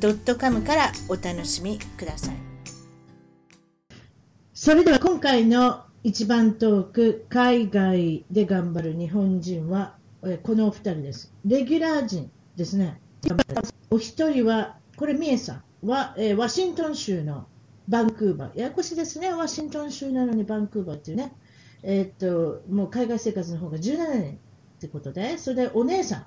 .com からお楽しみください。それでは今回の一番トーク海外で頑張る日本人はこのお二人です。レギュラー陣ですね。お一人はこれミエさんは、え、ワシントン州のバンクーバー。ややこしいですね。ワシントン州なのにバンクーバーっていうね。えー、っともう海外生活の方が17年ってことでそれでお姉さん、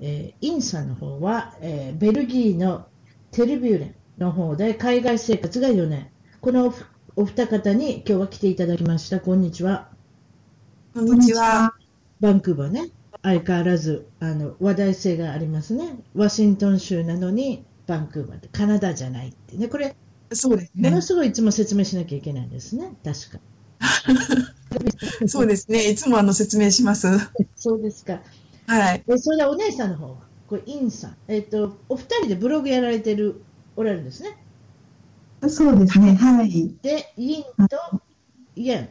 えー、インさんの方は、えー、ベルギーのテルビューレンの方で海外生活が4年このお二方に今日は来ていただきました。こんにちは。こんにちは。バンクーバーね。相変わらずあの話題性がありますね。ワシントン州なのにバンクーバーでカナダじゃないってね。これ、そうですね。ものすごいいつも説明しなきゃいけないんですね。確か。そうですね。いつもあの説明します。そうですか。はい。それでお姉さんの方は、これインさん。えっ、ー、と、お二人でブログやられてる、おられるんですね。そうですね、はい。で、インとイエン。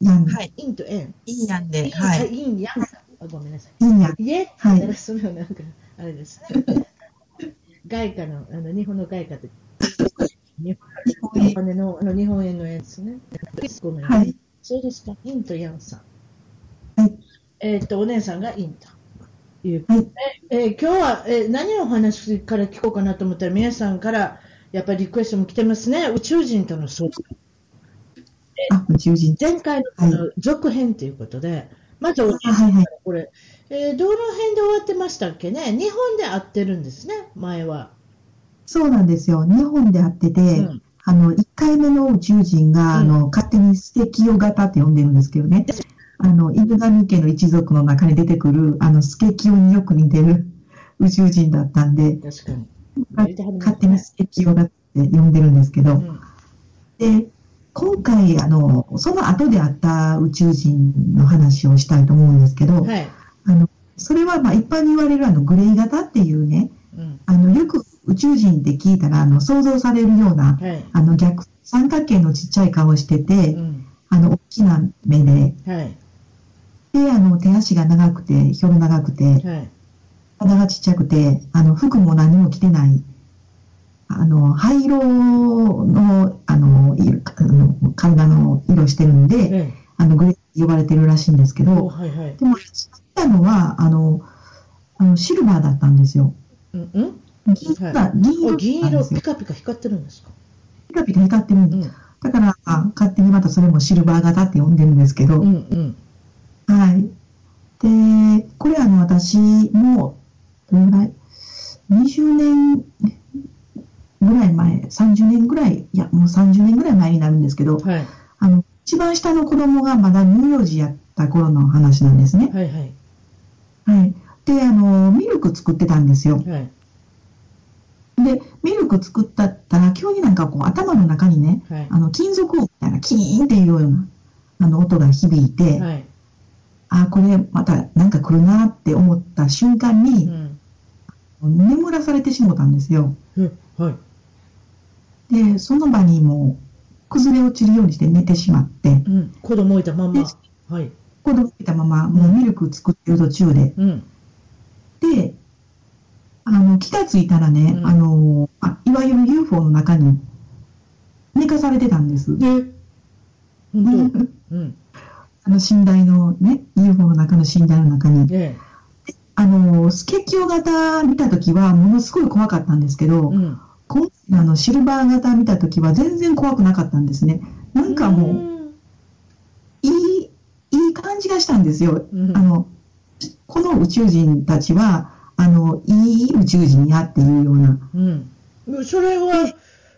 ヤン。はい。インとエン。インヤンで、はい。インヤンあ、ごめんなさい。インヤン。イエンはい。そのなんか、あれですね。外貨の、あの、日本の外貨って、日本円の、あの、日本円の円ですね。ごめん、はい。そうですか。インとヤンさん。はい。えっと、お姉さんがインと。いう。はい。え、えー、今日は、えー、何のお話から聞こうかなと思ったら、皆さんから、やっぱりリクエストも来てますね。宇宙人との相談。あ、宇宙人。前回の続編ということで、はい、まず、はいはい、これ、えー、どの辺で終わってましたっけね？日本で会ってるんですね、前は。そうなんですよ。日本で会ってて、うん、あの、1回目の宇宙人が、うん、あの、勝手にステキオ型って呼んでるんですけどね。あの、犬神家の一族の中に出てくる、あの、スケキオによく似てる宇宙人だったんで、確かに。勝手に適用だって呼んでるんですけど、うん、で、今回、あの、その後であった宇宙人の話をしたいと思うんですけど、はい、あの、それはまあ一般に言われるあのグレイ型っていうね、うん、あの、よく宇宙人って聞いたら、あの、想像されるような、はい、あの、逆、三角形のちっちゃい顔してて、うん、あの、大きな目で、はい、で、あの、手足が長くて、ひょろ長くて、体がちっちゃくて、あの、服も何も着てない、あの、灰色の、あの、あの体の色してるんで、ええ、あの、グレー呼ばれてるらしいんですけど、はいはい、でも、ったのは、あの、あの、シルバーだったんですよ。うんうん？銀色、はい、銀色銀色、ピカピカ光ってるんですか？ピカピカ光ってるんです。うん、だから、あ勝手にまたそれもシルバー型って呼んでるんですけど、うんうん、はい。で、これあの、私も、どのぐらい ?20 年ぐらい前、30年ぐらい、いや、もう30年ぐらい前になるんですけど、はい、あの、一番下の子供がまだ乳幼児やった頃の話なんですね。はいはい。はい。で、あの、ミルク作ってたんですよ。はい。で、ミルク作ったったら、急になんかこう頭の中にね、はい、あの、金属音みたいな、キーンっていうような、あの、音が響いて、はい、あ、これまたなんか来るなって思った瞬間に、うん、眠らされてしもたんですよ。はい。で、その場にもう崩れ落ちるようにして寝てしまって。うん、子供いたまま。はい。子供いたまま、もうミルク作ってる途中で。うん、で、あの、気がついたらね、うん、あのあ、いわゆる UFO の中に寝かされてたんです。で、うん、あの寝台のね、UFO の中の寝台の中に。ええ、あの、スケキヨ型見たときはものすごい怖かったんですけど、うん今あのシルバー型見たときは全然怖くなかったんですね。なんかもう、いい、いい感じがしたんですよ。うん、あの、この宇宙人たちは、あの、いい宇宙人やっていうような。うん。それは、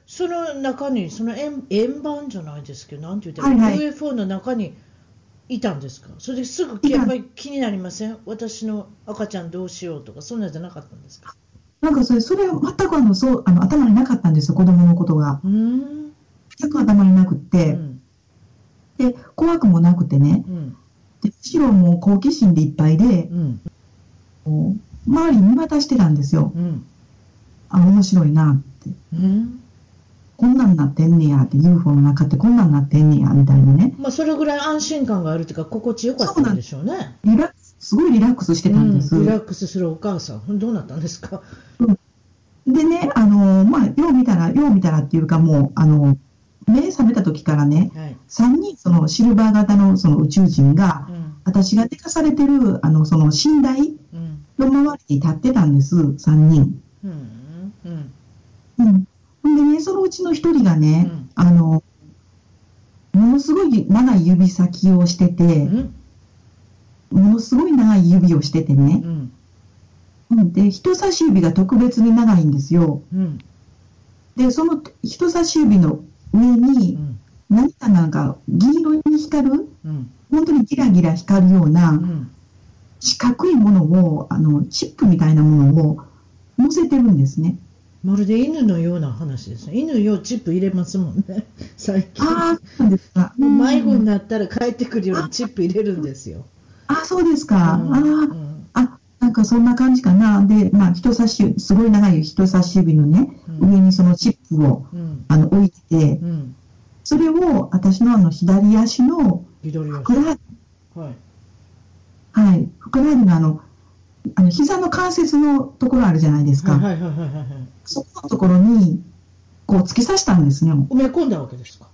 その中に、その円円盤じゃないですけど、なんて言ったら、はいはい、UFO の中にいたんですか？それですぐやっぱり気になりません？私の赤ちゃんどうしようとか、そんなんじゃなかったんですか？なんかそれ、それは全くあの、そう、あの、頭になかったんですよ、子供のことが。うん。全く頭になくっうて、ん。で、怖くもなくてね、うん。でむしろもう好奇心でいっぱいで、うん。こう周り見渡してたんですよ。うん。あ、面白いなって。うん。こんなんなってんねやって、UFO の中ってこんなんなってんねや、みたいなね。まあ、それぐらい安心感があるというか、心地よかったんでしょうね。リラックス、すごいリラックスしてたんです。うん、リラックスするお母さん、どうなったんですか？でね、あの、まあ、よう見たら、よう見たらっていうかもう、あの、目覚めた時からね、はい。3人、そのシルバー型のその宇宙人がう、ん。私が寝かされてる、あの、その寝台うん。の周りに立ってたんです、3人。うん。うん。うん。でね、そのうちの1人がね、うんあの、ものすごい長い指先をしてて、うん。ものすごい長い指をしててね、うん。うんで、人差し指が特別に長いんですよ。うん。で、その人差し指の上うに、ん。何かなんか銀色に光る、うん。本当にギラギラ光るようう。なん四角いものを、あの、チップみたいなものを乗せてるんですね。まるで犬のような話ですね。犬よチップ入れますもんね。最近。ああ、そうですか。迷子うんになったら帰ってくるようにチップ入れるんですよ。あ、そうですか。うんあうんあ、あ、なんかそんな感じかな。で、まあ、人差し指、すごい長い人差し指のね、うん上にそのチップを、うん。あの、置いて、うん。それを私のあの、左足のふくらはぎ、はい。はい、ふくらはぎのあの、あの、膝の関節のところあるじゃないですか。そこのところに、こう突き刺したんですね。埋め込んだわけですか？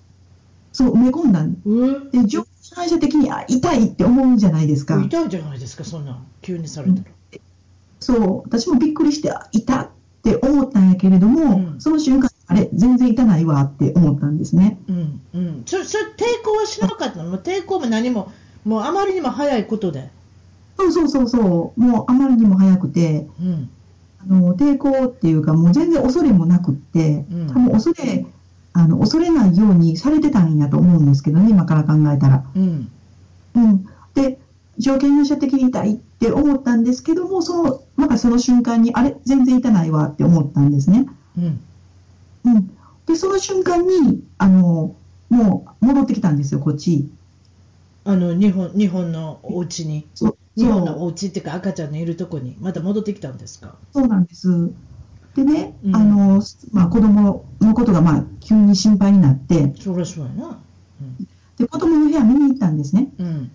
そう、埋め込んだんうで、上反射的に、あ、痛いって思うじゃないですか。痛いじゃないですか、そんなん。急にされたら。そう、私もびっくりして、あ痛って思ったんやけれども、うんその瞬間、あれ、全然痛ないわって思ったんですね。うん。うん。それ、それ抵抗はしなかったの？もう抵抗も何も、もうあまりにも早いことで。そうそうそうそう、もうあまりにも早くて、うん。あの抵抗っていうか、もう全然恐れもなくって、うん多分恐れ、あの恐れないようにされてたんやと思うんですけどね、今から考えたら。うん。うん、で、条件反射的に痛いって思ったんですけども、そのまたその瞬間に、あれ、全然痛ないわって思ったんですね。うん。うん、で、その瞬間に、あのもう戻ってきたんですよ、こっち。あの、日本、日本のお家に。そう日本そうのお家っていうか赤ちゃんのいるとこに、また戻ってきたんですか？そうなんです。でね、うんあのまあ、子供のことがまあ急に心配になって、そりゃそうやな。で子供の部屋見に行ったんですね。うん。うん。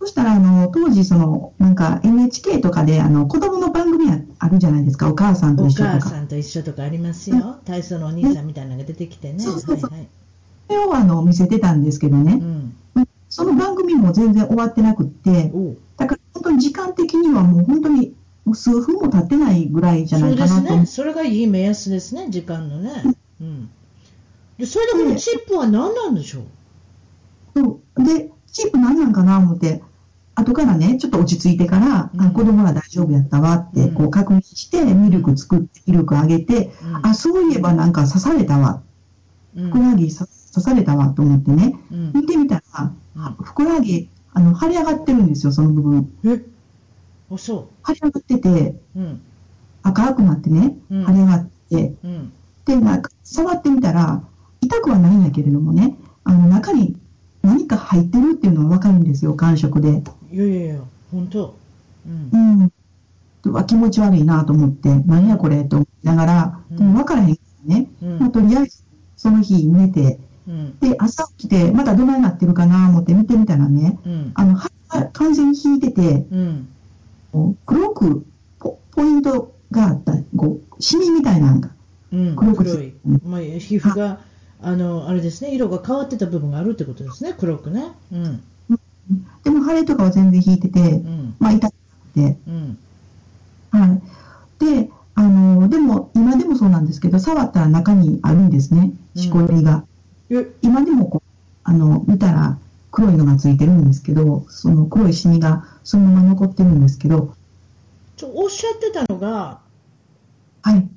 そしたら、あの、当時、その、なんか NHK とかで、あの、子供の番組ああるじゃないですか、お母さんとお一緒とか。母さんと一緒とかありますよ。体操のお兄さんみたいなのが出てきてね。そうそうそうはいはい。それを、あの、見せてたんですけどね、うん。その番組も全然終わってなくって、だから本当に時間的にはもう本当に、もう数分も経ってないぐらいじゃないかなと。そうですね。それがいい目安ですね、時間のね。うん。で、それでこのチップは何なんでしょう？そう。で、チップ何なんかな思って、後からね、ちょっと落ち着いてから、うん。あ子供は大丈夫やったわって、うん。こう確認して、ミルク作って、ミルクあげて、うん。あ、そういえばなんか刺されたわ、うん。ふくらはぎさ刺されたわと思ってね、うん。見てみたら、うんふくらはぎ、あの、腫れ上がってるんですよ、その部分。え？あ、そ腫れ上がってて、う。うん。赤くなってね、うん腫れ上がって、うん。で、なんか触ってみたら、痛くはないんやけれどもね、あの、中に何か入ってるっていうのはわかるんですよ、感触で。いやいやいや、本当。うんう。ん。でうわ気持ち悪いなと思って、何やこれと思いながら、うんでも分からへんからね、うんまあ、とりあえずその日寝て、うん。で、朝起きて、またどないなってるかな思って見てみたらね、うん。あの、は完全に引いてて、うん。黒くポポイントがあった、こう、シミみたいなのが、うん。黒く黒い。まあ、皮膚が、あの、あれですね、色が変わってた部分があるってことですね、黒くね。うん。でも腫れとかは全然引いててう、ん。まあ痛くて、うん。はい。で、あの、でも、今でもそうなんですけど、触ったら中にあるんですね、うんしこりが。え、今でもこう、あの、見たら黒いのがついてるんですけど、その黒いシミがそのまま残ってるんですけど、ちょ、おっしゃってたのが、はい。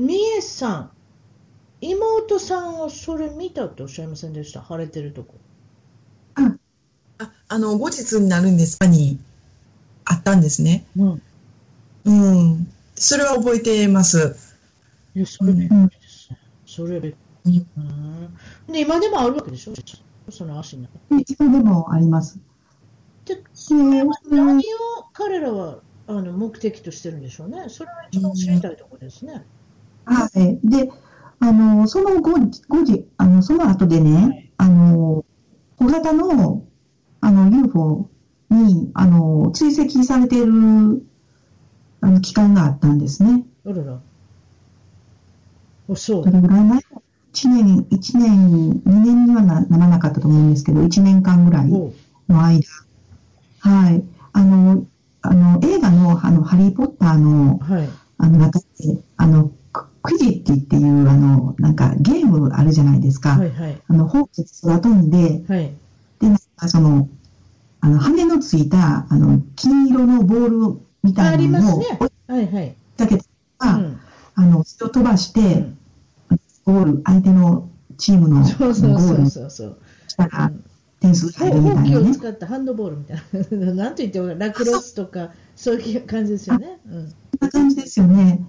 みえさん、妹さんはそれ見たっておっしゃいませんでした？腫れてるとこ。あ、あの、後日になるんですかにあったんですね。うん。うん。それは覚えてます。いや、それびっくりですね。それびっくり。うん。で、今でもあるわけでしょ？その足に。今でもあります。で、何を彼らはあの目的としてるんでしょうね。それは一番知りたいところですね。はい。で、あの、その後、後時、あの、その後でね、はい、あの、小型の、あの、UFO に、あの、追跡されている、あの、期間があったんですね。あらら。お、そう。どれぐらい前？?1 年、1年、2年にはなならなかったと思うんですけど、1年間ぐらいの間。はい。あの、あの、映画の、あの、ハリー・ポッターの、はい、あの、中で、あの、クジッティっていう、あの、なんか、ゲームあるじゃないですか。はいはい、あの、ホークスが飛んで、はい、で、なんか、その、あの、羽のついた、あの、金色のボールみたいなのを、ね、はいはい。だけど、うん、あの、それを飛ばして、うん、ゴール、相手のチームのゴールしたら、点数入るみたいな、ね。を使ったハンドボールみたいな。なんと言っても、ラクロスとか、そういう感じですよね。うん、そんな感じですよね。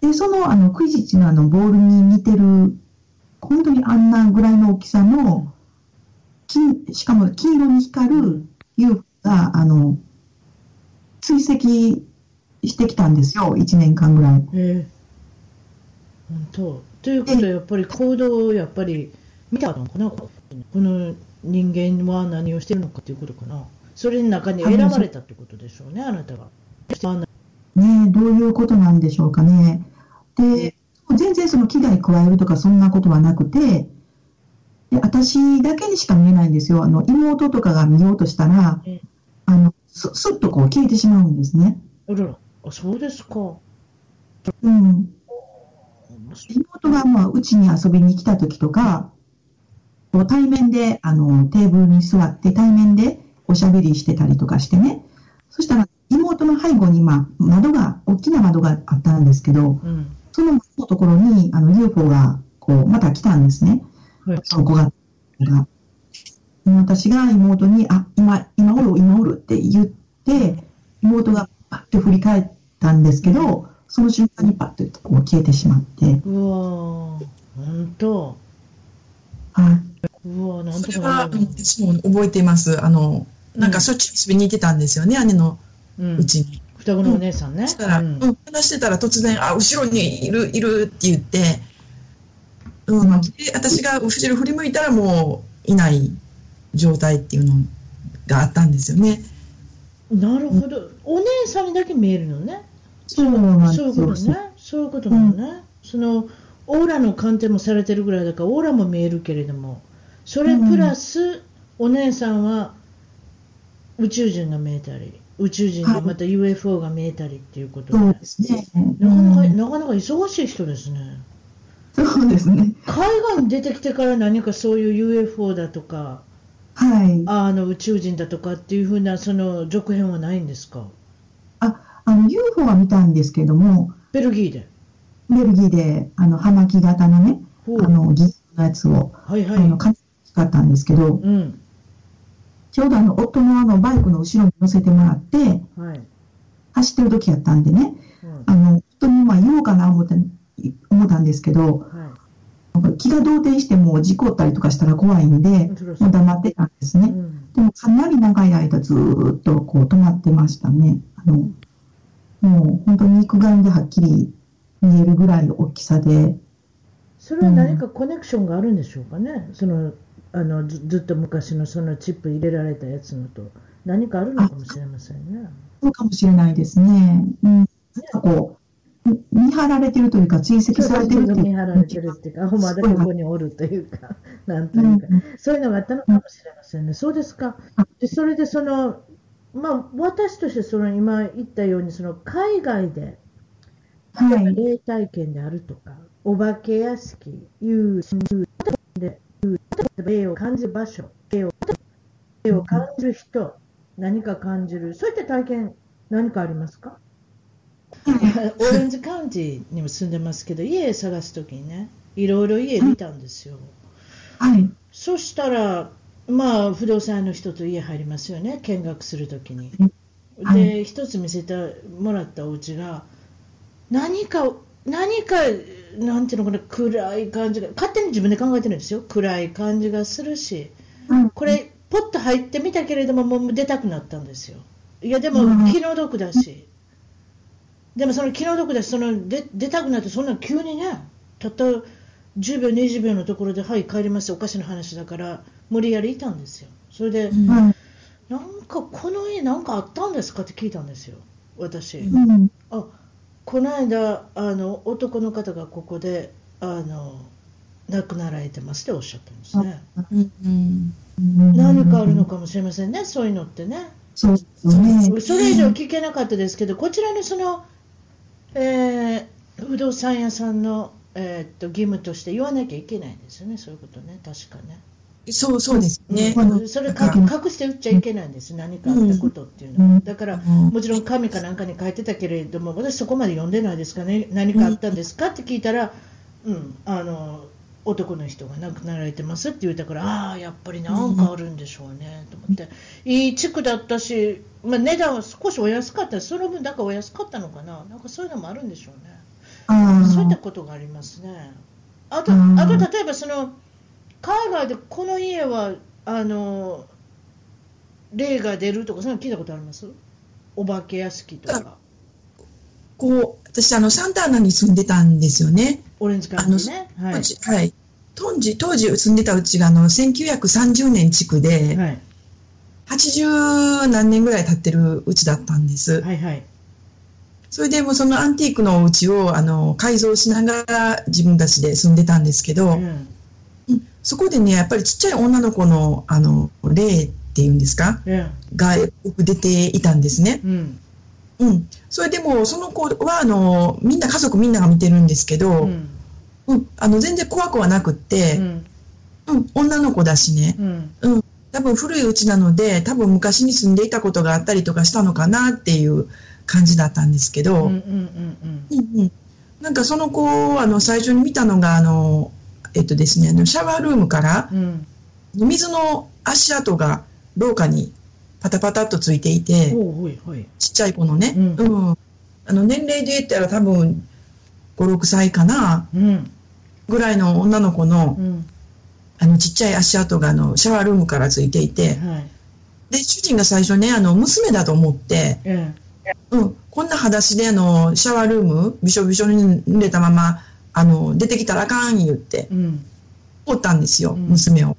で、その、あの、クイジッチのあの、ボールに似てる、本当にあんなぐらいの大きさの、金、しかも黄色に光る UFO が、あの、追跡してきたんですよ、1年間ぐらい。えー、本当。ということは、やっぱり行動をやっぱり見たのかな、この人間は何をしてるのかということかな。それの中に選ばれたってことでしょうね、あなたが。ねどういうことなんでしょうかね。で、全然その危害加えるとかそんなことはなくて、で私だけにしか見えないんですよ。あの妹とかが見ようとしたら、あのすすっとこう消えてしまうんですね。あそうですか。うん。妹がまあうちに遊びに来た時とか、こう対面であのテーブルに座って対面でおしゃべりしてたりとかしてね。そしたら妹の背後に、まあ、窓が、大きな窓があったんですけど、うん、そののところにあの UFO がこうまた来たんですね。はい、その子が。が私が妹に、あ、今、今おる、今おるって言って、妹がパッと振り返ったんですけど、その瞬間にパッとこう消えてしまって。うわー、本当。はい。うわなんとかなる私も覚えています。あの、なんかしょっちゅう遊びに行ってたんですよね、姉のうちに。双子のお姉さんね。そしたら、うん、話してたら突然、あ、後ろにいる、いるって言って、うん、私が後ろ振り向いたらもういない状態っていうのがあったんですよね。なるほど。お姉さんにだけ見えるのね。そうなんそういうことね。そういうことなのね。うん、その、オーラの鑑定もされてるぐらいだから、オーラも見えるけれども、それプラス、お姉さんは宇宙人が見えたり、宇宙人でまた UFO が見えたりっていうことで、そうですね、なかなか、なかなか忙しい人ですね。そうですね。海外に出てきてから何かそういう UFO だとか、はい、あの宇宙人だとかっていうふうなその続編はないんですか？ああの UFO は見たんですけども、ベルギーで。ベルギーで、あの、葉巻型のね、あの、銀のやつを、はいはい、あの、使ったんですけど、うん、ちょうどあの、夫のあの、バイクの後ろに乗せてもらって、はい、走ってる時やったんでね、うん、あの、夫にまあ言おうかな思って、思ったんですけど、はい、気が動転しても事故ったりとかしたら怖いんで、もう黙ってたんですね。うん、でもかなり長い間ずっとこう止まってましたね。あの、もう本当に肉眼ではっきり見えるぐらいの大きさで。それは何かコネクションがあるんでしょうかね、うん、そのあのずずっと昔のそのチップ入れられたやつのと、何かあるのかもしれませんね。そうかもしれないですね。うん、なんかこう見張られてるというか、追跡されてるっていう見張られてるっていうか、あ、まだここにおるというか、なんというか、うん、そういうのがあったのかもしれませんね。そうですか。でそれでその、まあ、私としてその今言ったように、その海外で、はい、霊体験であるとか、お化け屋敷、幽で、霊を感じる場所、霊を霊を感じる人、何か感じる、そういった体験、何かありますか？オレンジカウンティにも住んでますけど、家探すときにね、いろいろ家見たんですよ。はい。そしたら、まあ、不動産の人と家入りますよね、見学するときに。で、一つ見せてもらったお家が、何か、何か、なんていうのかな、暗い感じが、勝手に自分で考えてるんですよ、暗い感じがするし、これ、ポッと入ってみたけれども、もう出たくなったんですよ。いや、でも気の毒だし、でもその気の毒だし、その出出たくなって、そんな急にね、たった10秒、20秒のところで、はい、帰りますおかしな話だから、無理やりいたんですよ。それで、うん、なんかこの家、なんかあったんですかって聞いたんですよ、私。うん、あこの間あの、男の方がここであの亡くなられてますっておっしゃったんですね。うん何かあるのかもしれませんね、そういうのってね。そうねそれ以上聞けなかったですけど、こちらのその、えー、不動産屋さんの、えー、っと義務として言わなきゃいけないんですよね、そういうことね、確かね。そうそうですね。それか隠して売っちゃいけないんです、何かあったことっていうのは。だから、もちろん紙かなんかに書いてたけれども、私そこまで読んでないですかね、何かあったんですかって聞いたら、うん、あの、男の人が亡くなられてますって言ったから、ああ、やっぱりなんかあるんでしょうね、と思って。いい地区だったし、まあ、値段は少しお安かった、その分だからお安かったのかな、なんかそういうのもあるんでしょうね。そういったことがありますね。あと、あと例えばその、海外でこの家はあの霊が出るとかそういうの聞いたことあります？お化け屋敷とか。こう私あのサンタアナに住んでたんですよね。オレンジカントね。はい、はい、当時当時住んでたうちがあの1930年地区で、はい、80何年ぐらい経ってるうちだったんです。はいはいそれでもそのアンティークのお家をあの改造しながら自分たちで住んでたんですけど、うん。そこでね、やっぱりちっちゃい女の子の、あの、霊っていうんですか、がよく出ていたんですね。うん。うん。それでも、その子は、あの、みんな、家族みんなが見てるんですけど、うん、うん、あの、全然怖くはなくって、うん、うん、女の子だしね、うん、うん。多分古いうちなので、多分昔に住んでいたことがあったりとかしたのかなっていう感じだったんですけど、うんうんうんうん。なんかその子をあの最初に見たのがあのえっとですね、あのシャワールームから、水の足跡が廊下にパタパタっとついていて、ちっちゃい子のね、うん、うん、あの年齢で言ったら多分5、6歳かな、うん、ぐらいの女の子の、うん、あのちっちゃい足跡があのシャワールームからついていて、はい、で、主人が最初ね、あの娘だと思って、うん、こんな裸足であのシャワールーム、びしょびしょに濡れたまま、あの、出てきたらあかん言って、怒ったんですよ、娘を。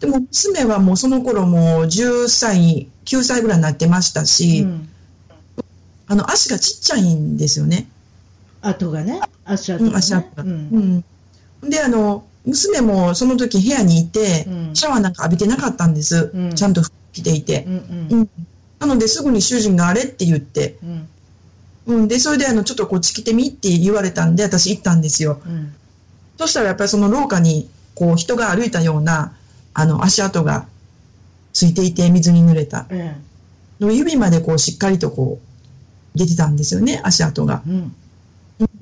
でも娘はもうその頃もう10歳、9歳ぐらいになってましたし、あの、足がちっちゃいんですよね。跡がね、足跡が、ね。足跡が。うん。で、あの、娘もその時部屋にいて、シャワーなんか浴びてなかったんです。ちゃんと着ていて。うんなのですぐに主人があれって言って、うん、で、それであの、ちょっとこっち来てみって言われたんで、私行ったんですよ。うん、そしたらやっぱりその廊下に、こう、人が歩いたような、あの、足跡がついていて、水に濡れた。の指までこう、しっかりとこう、出てたんですよね、足跡が。うん。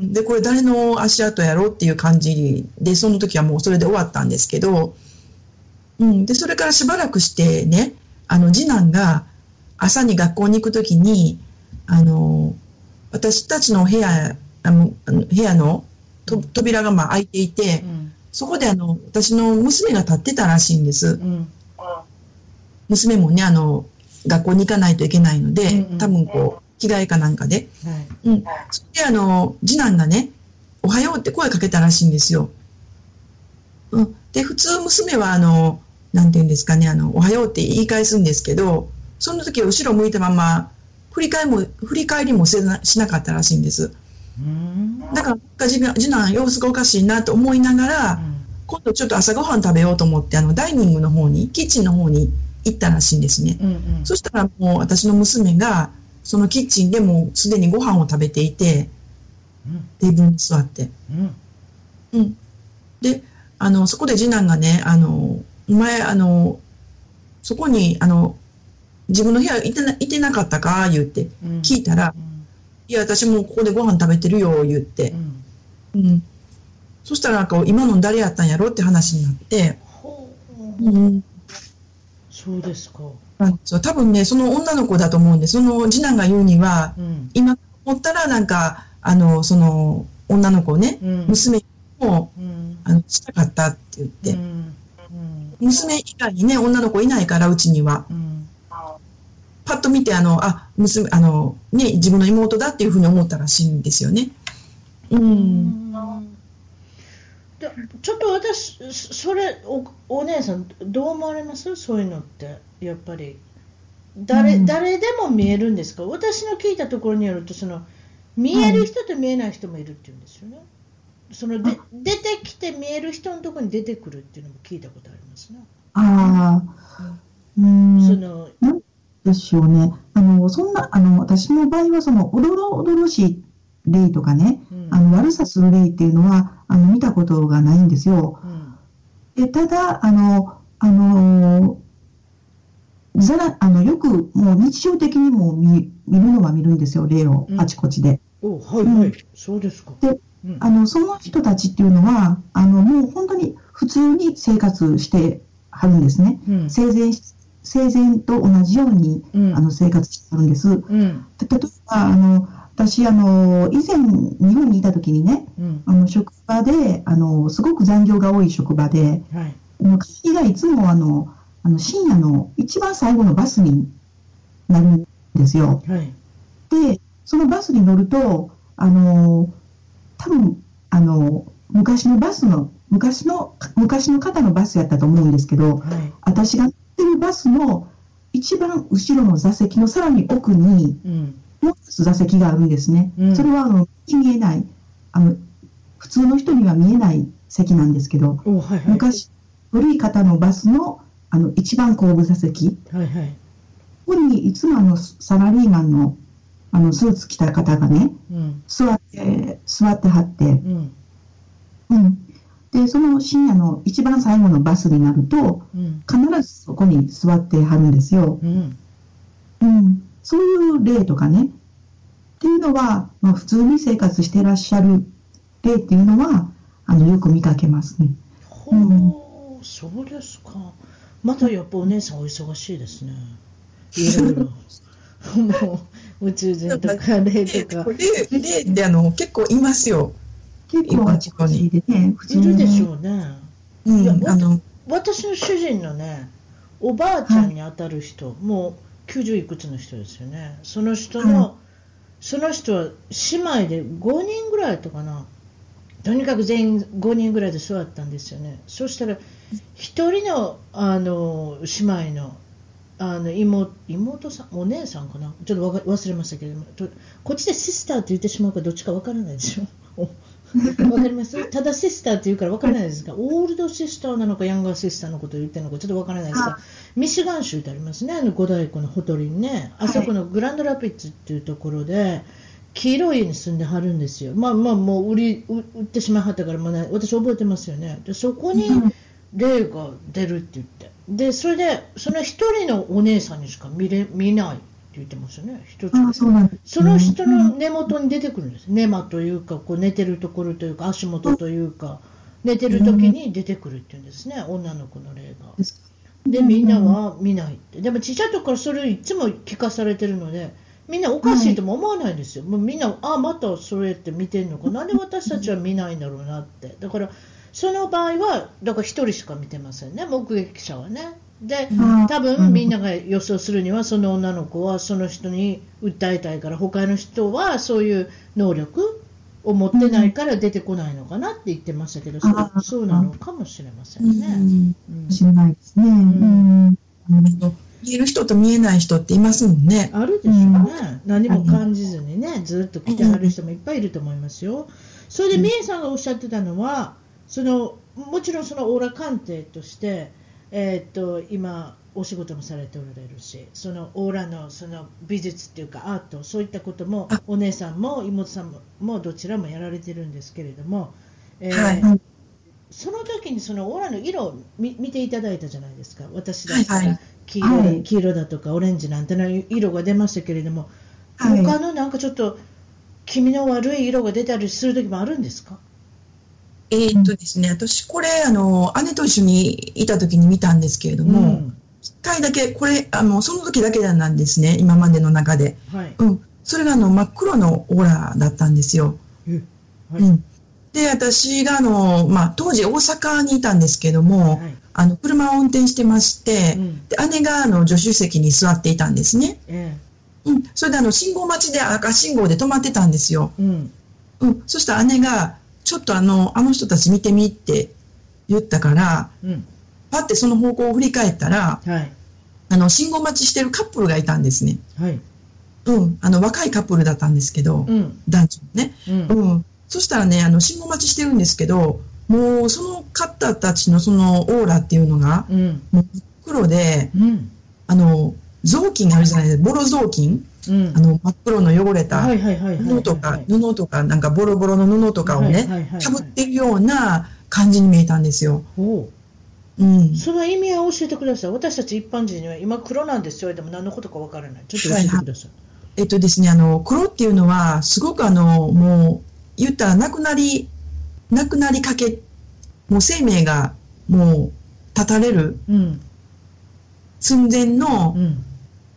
で、これ誰の足跡やろうっていう感じで、その時はもうそれで終わったんですけど、うん、で、それからしばらくしてね、あの、次男が朝に学校に行く時に、あの、私たちの部屋、あの部屋の扉がまあ開いていて、うん、そこであの、私の娘が立ってたらしいんです。うん、娘もね、あの、学校に行かないといけないので、うんうん、多分こう、着替えかなんかで。はい、うん。それであの、次男がね、おはようって声かけたらしいんですよ。うん。で、普通娘はあの、なんて言うんですかね、あの、おはようって言い返すんですけど、その時は後ろ向いたまま、振り返りも、振り返りもせなしなかったらしいんです。だから、次男、様子がおかしいなと思いながら、うん、今度ちょっと朝ごはん食べようと思って、あの、ダイニングの方に、キッチンの方に行ったらしいんですね。うんうん、そしたらもう私の娘が、そのキッチンでもすでにご飯を食べていて、うん、テーブルに座って。うん。うん。で、あの、そこで次男がね、あの、前、あの、そこに、あの、自分の部屋いてないてなかったか言って、聞いたら、うん、いや、私もここでご飯食べてるよ、言って。うん。うん、そしたらなんか、今の誰やったんやろって話になって、う。ん。そうですか。そう、多分ね、その女の子だと思うんで、その次男が言うには、うん、今思ったらなんか、あの、その、女の子ね、うん。娘も、うん。あの、したかったって言って、うん。うん。娘以外にね、女の子いないから、うちには。うんパッと見て、あの、あ、娘、あの、ね、自分の妹だっていうふうに思ったらしいんですよね。うん。でちょっと私、そそれお、お姉さん、どう思われます？そういうのって、やっぱり。誰,、うん誰でも見えるんですか？私の聞いたところによるとその、見える人と見えない人もいるっていうんですよね。そので出てきて見える人のところに出てくるっていうのも聞いたことありますね。ああ、うん、そのでしょうね。あの、そんな、あの、私の場合は、その、おどろおどろしい例とかね、うんあの、悪さする例っていうのは、あの、見たことがないんですよ。うんで、ただ、あの、あの、ざら、あの、よく、もう日常的にも見見るのは見るんですよ、例をう、んあちこちで。おはいはい、うんそうですか。でうんあの、その人たちっていうのは、あの、もう本当に普通に生活してはるんですね。うん生前、生前と同じように、うん。あの、生活してるんです。うん。で例えば、あの、私、あの、以前、日本にいた時にね、うん。あの、職場で、あの、すごく残業が多い職場で、はい。もう帰りがいつも、あの、あの、深夜の一番最後のバスになるんですよ。はい。で、そのバスに乗ると、あの、多分、あの、昔のバスの、昔の、昔の方のバスやったと思うんですけど、はい。私が乗ってるバスの一番後ろの座席のさらに奥に、うん。もう一つ座席があるんですね。うん。それはあの見えないあの、普通の人には見えない席なんですけど、おはいはい。昔、古い方のバスのあの一番後部座席、はいはい。ここにいつもあのサラリーマンのあのスーツ着た方がね、うん。座って、座ってはって、うん。うん。で、その深夜の一番最後のバスになると、うん必ずそこに座ってはるんですよ。うんうん、そういう例とかね。っていうのは、まあ、普通に生活してらっしゃる例っていうのは、あの、よく見かけますね。ほう、そうですか。またやっぱお姉さんお忙しいですね。いろいろ。もう宇宙人とか霊とか。例例ってあの結構いますよ。結構あちこちでね、普通に。いるでしょうね。うんあの、私の主人のね、おばあちゃんに当たる人、もう90いくつの人ですよね。その人の、はその人は姉妹で5人ぐらいだったかな。とにかく全員5人ぐらいで座ったんですよね。そしたら、一人のあの姉妹のあの妹妹さん、お姉さんかな、ちょっと忘れましたけれどこっちでシスターって言ってしまうかどっちかわからないでしょ。わかります。ただシスターって言うからわからないですが、オールドシスターなのか、ヤンガーシスターのことを言ってるのか、ちょっとわからないですが、ミシガン州ってありますね、あの五大湖のほとりにね、あそこのグランドラピッツっていうところで、黄色い家に住んではるんですよ、まあまあ、もう売り売ってしまいはったから、まあね、私、覚えてますよね、でそこに霊が出るって言って、でそれで、その一人のお姉さんにしか見れ見ない。言ってますよね、一つ。ああ、そうなんです、その人の根元に出てくるんです、根間というか、こう寝てるところというか、足元というか、寝てる時に出てくるっていうんですね、女の子の霊が。で、みんなは見ないって、でもちっちゃい時からそれをいつも聞かされてるので、みんなおかしいとも思わないんですよ、もうみんな、あまたそれって見てんのか、な。んで私たちは見ないんだろうなって、だからその場合は、だから一人しか見てませんね、目撃者はね。で多分みんなが予想するには、その女の子はその人に訴えたいから、他の人はそういう能力を持ってないから出てこないのかなって言ってましたけど、そうあーそうなのかもしれませうんね。んうん知らないですね。うん。見える人と見えない人っていますもんね。あるでしょうね、何も感じずにね、ずっと来てはる人もいっぱいいると思いますよ。それで、みえさんがおっしゃってたのは、そのもちろんそのオーラ鑑定として、えーっと今、お仕事もされておられるし、そのオーラのその美術っていうか、アート、そういったこともあ、お姉さんも妹さんももどちらもやられてるんですけれども、えーはい。その時にそのオーラの色を見見ていただいたじゃないですか、私だったらはい。はい。黄色だ,、はい。黄色だとかオレンジなんての色が出ましたけれども、はい。他のなんかちょっと気味の悪い色が出たりする時もあるんですか？えーっとですね、私これ、あの、姉と一緒にいた時に見たんですけれども、うん一回だけ、これ、あの、その時だけなんですね、今までの中で。はいうん。それがあの真っ黒のオーラだったんですよ。はい、うん、で、私があの、まあ、当時大阪にいたんですけども、はい、あの車を運転してまして、うん、で姉があの助手席に座っていたんですね。えうん、それであの信号待ちで赤信号で止まってたんですよ。うん、うん、そしたら姉が、ちょっとあの、あの人たち見てみって言ったから、うん、パってその方向を振り返ったら、はい、あの、信号待ちしてるカップルがいたんですね。はい。うん、あの、若いカップルだったんですけど、うん、男女ね。うん、うん。そしたらね、あの、信号待ちしてるんですけど、もうその方たちのそのオーラっていうのが、うん、もう黒で、うん、あの、雑巾あるじゃないですか、ボロ雑巾、うん、あの真っ黒の汚れた布とか、布とか、なんかボロボロの布とかをね、かぶってるような感じに見えたんですよ。うん、その意味は教えてください。私たち一般人には今黒なんですよ。でも何のことかわからない。ちょっと教えてください。はいえっとですね、あの、黒っていうのは、すごくあの、もう、言ったらなくなり、なくなりかけ、もう生命がもう断たれる、うん、寸前の、うん、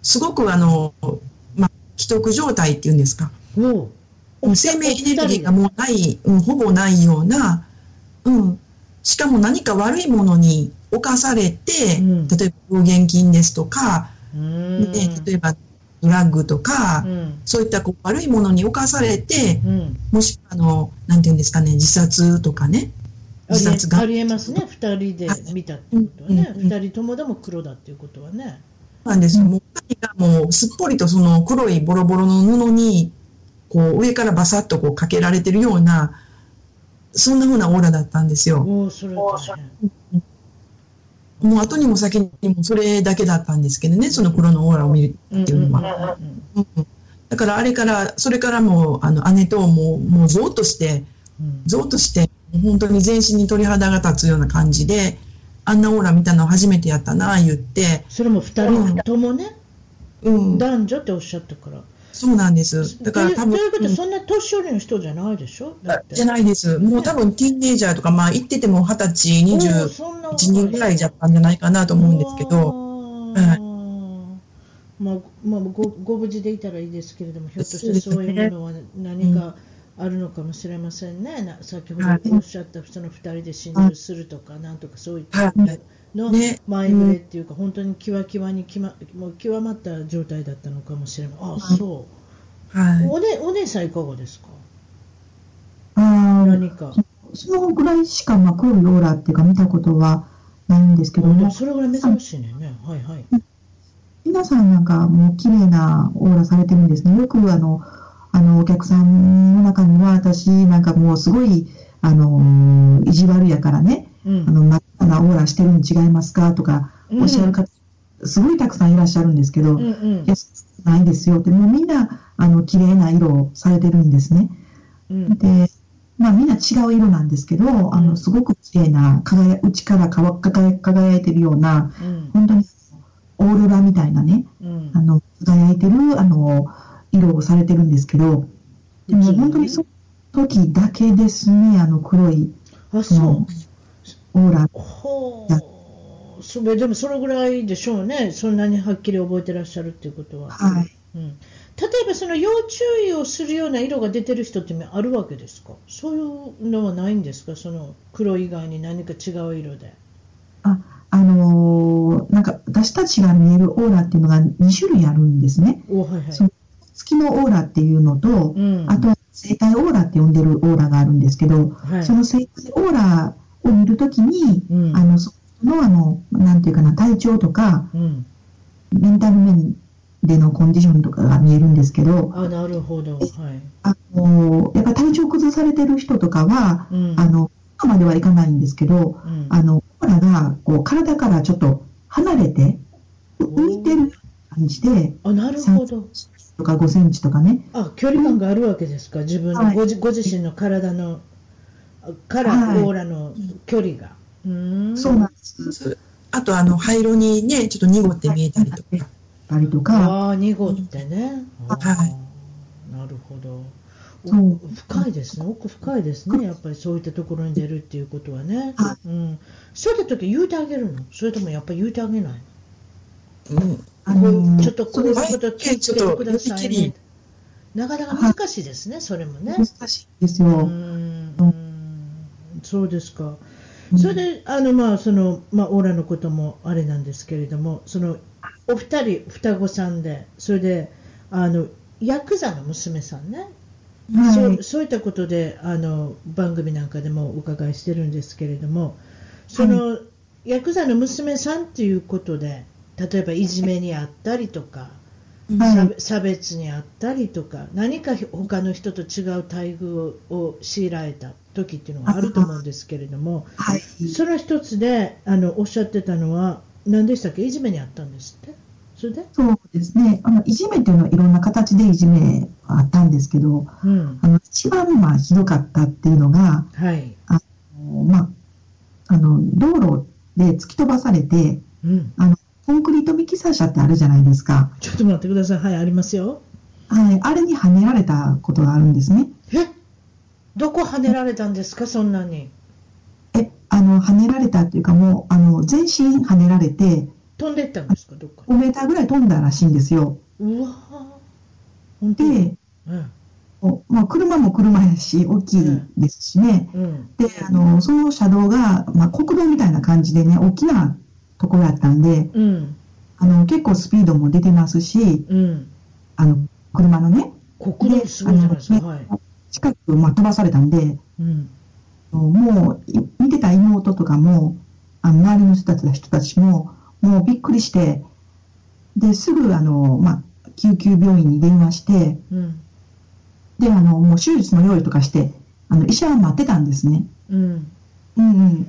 すごくあの、まあ、既得状態っていうんですか。もう生命エネルギーがもうない、うん、ほぼないような、うん。しかも何か悪いものに侵されて、うん、例えば病原菌ですとか、ね、例えばドラッグとか、うん、そういったこう悪いものに侵されて、うん、もしくはあの、なんていうんですかね、自殺とかね。自殺が。ありえますね、二人で見たってことはね。二、人ともでも黒だっていうことはね。なんですよ。もう、がもうすっぽりとその黒いボロボロの布に、こう上からバサッとこうかけられてるような、そんなふうなオーラだったんですよ。もう後にも先にもそれだけだったんですけどね、その黒のオーラを見るっていうのは。だからあれから、それからもう、あの、姉ともう、もうゾーとして、ゾーとして、本当に全身に鳥肌が立つような感じで、あんなオーラ見たの初めてやったな、言って。それも二人ともね、うん、男女っておっしゃったから。そうなんです。だから多分。ということは、そんな年寄りの人じゃないでしょ？じゃないです。もう多分、ティーンネイジャーとか、まあ、言ってても二十歳、二十一人ぐらいじゃったんじゃないかなと思うんですけど。はい。まあ、まあご、ご無事でいたらいいですけれども、ひょっとしてそういうものは何かあるのかもしれませんね。な先ほどおっしゃった、その二人で心中するとか、なんとかそういった。の前触れっていうか、ね、本当にきわきわにき、ま、もう極まった状態だったのかもしれない。あ、そう。はい、おねお姉さんいかがですか？あ何か。そのぐらいしか、まあ、黒いオーラっていうか見たことはないんですけども。それぐらい珍しいね。はいはい。皆さんなんかもう綺麗なオーラされてるんですね。よくあの、あの、お客さんの中には私なんかもうすごい、あの、意地悪やからね、うん、あの、真っ赤なオーラしてるに違いますかとか、おっしゃる方、うん、すごいたくさんいらっしゃるんですけど、うんうん、いや、ないですよ。って、もうみんな、あの、綺麗な色をされてるんですね。うん、で、まあみんな違う色なんですけど、あの、すごく綺麗な、輝、内から輝輝いてるような、本当にオーロラみたいなね、あの、輝いてる、あの、色をされてるんですけど、でも本当にその時だけですね、あの黒い、その、オーラ。ほう。それでもそれぐらいでしょうね、そんなにはっきり覚えてらっしゃるっていうことは。はい。うん、例えばその要注意をするような色が出てる人ってあるわけですか？そういうのはないんですか？その黒以外に何か違う色で。ああのー、なんか私たちが見えるオーラっていうのが2種類あるんですね。おはいはい、月のオーラっていうのと、うん、あと生体オーラって呼んでるオーラがあるんですけど、はい、その生体オーラを見るときに、うん、あの、その、あの、なんていうかな、体調とか、うん、メンタル面でのコンディションとかが見えるんですけど、あ、なるほど。はい。あの、やっぱ体調崩されてる人とかは、うん、あの、まではいかないんですけど、うん、あの、オーラが、こう、体からちょっと離れて、浮いてる感じで、あ、なるほど。とか5センチとかね。あ、距離感があるわけですか、自分の、はい、ごご自身の体のから、オーラの距離が。うんそうなんです。あと、あの、灰色にね、ちょっと濁って見えたりとか。たりとか。ああ、濁ってね。はい。なるほど。そう深いですね、奥深いですね、やっぱりそういったところに出るっていうことはね。はい、うん、そういった時言うてあげるの？それともやっぱり言うてあげないの、うん、あのちょっとこういうこと気をつけてくださいね。なかなか難しいですね、それもね。難しいですよ。うんそうですか。それで、あの、まあ、その、まあ、オーラのこともあれなんですけれども、その、お二人、双子さんで、それで、あの、ヤクザの娘さんね。はいそうそういったことであの番組なんかでもお伺いしてるんですけれどもその、ヤクザの娘さんということで例えばいじめにあったりとか、はい。差別にあったりとか何か他の人と違う待遇を強いられた時っていうのがあると思うんですけれどもはい。その一つであのおっしゃってたのは何でしたっけ？いじめにあったんですって？それで、そうですね。あの、いじめっていうのはいろんな形でいじめはあったんですけど、うん。あの、一番まあひどかったっていうのが、はい。まあ、あの、道路で突き飛ばされて、うん、あの、コンクリートミキサー車ってあるじゃないですか。ちょっと待ってくださいはいありますよはい。あれにはねられたことがあるんですね。え？どこ跳ねられたんですか、そんなに。え、あの、はねられたっていうかもう、あの、全身はねられて、飛んでったんですか、どっか5メーターぐらい飛んだらしいんですよ。に。うわ。で、うん。おまあ、車も車やし、大きいですしね。うん。で、あの、その車道が、まあ、国道みたいな感じでね、大きなところやったんで、うん。あの、結構スピードも出てますし、うん。あの、車のね、国で。あのはい。近く、まあ、飛ばされたんで、うん。もう、い見てた妹とかも、あの周りの人たち人たちも、もうびっくりして、で、すぐ、あの、まあ、救急病院に電話して、うん。で、あの、もう手術の用意とかして、あの、医者は待ってたんですね。うん。うんうん。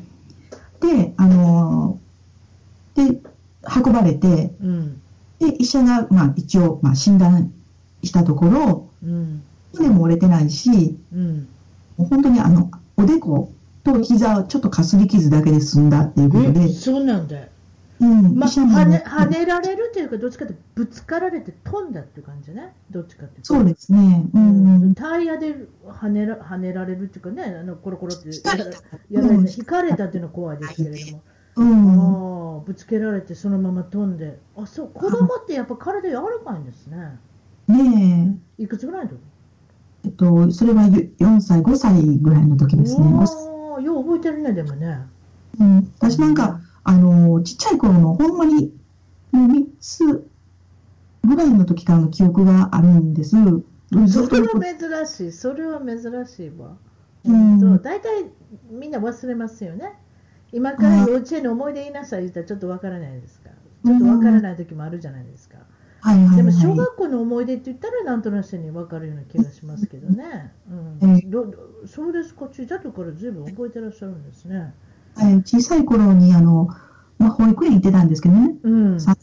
で、あの、で、運ばれて、うん。で、医者が、まあ、一応、まあ、診断したところ、うん。骨も折れてないし、うん。もう本当にあの、おでこと膝をちょっとかすり傷だけで済んだっていうことえ、で、そうなんだよ。うん、まあ、医者も跳ね、跳ねられるというか、どっちかというとぶつかられて飛んだっていう感じね。どっちかっていうと。そうですね。ううんん。タイヤで跳ねら跳ねられるっていうかね、あのコロコロって引かれたやられうんて、引かれたっていうのは怖いですけれども、うん。ああぶつけられてそのまま飛んで、あそう子供ってやっぱ体柔らかいんですね。ねいくつぐらいの時？え。えっと、それは4歳、5歳ぐらいの時ですね。5歳おーよう覚えてるね、でもね。うん。私なんか、あの、ちっちゃい頃のほんまに、もう3つぐらいの時からの記憶があるんです。それは珍しい、それは珍しいわ。うん大体みんな忘れますよね。今から幼稚園の思い出言いなさい言ったらちょっとわからないですか？ちょっとわからない時もあるじゃないですか。はいはいはい。でも小学校の思い出って言ったらなんとなくに分かるような気がしますけどね。ううんん、どどそうですか、小さい時からずいぶん覚えてらっしゃるんですね。はい、小さい頃に、あの、まあ、保育園行ってたんですけどね、うん。さ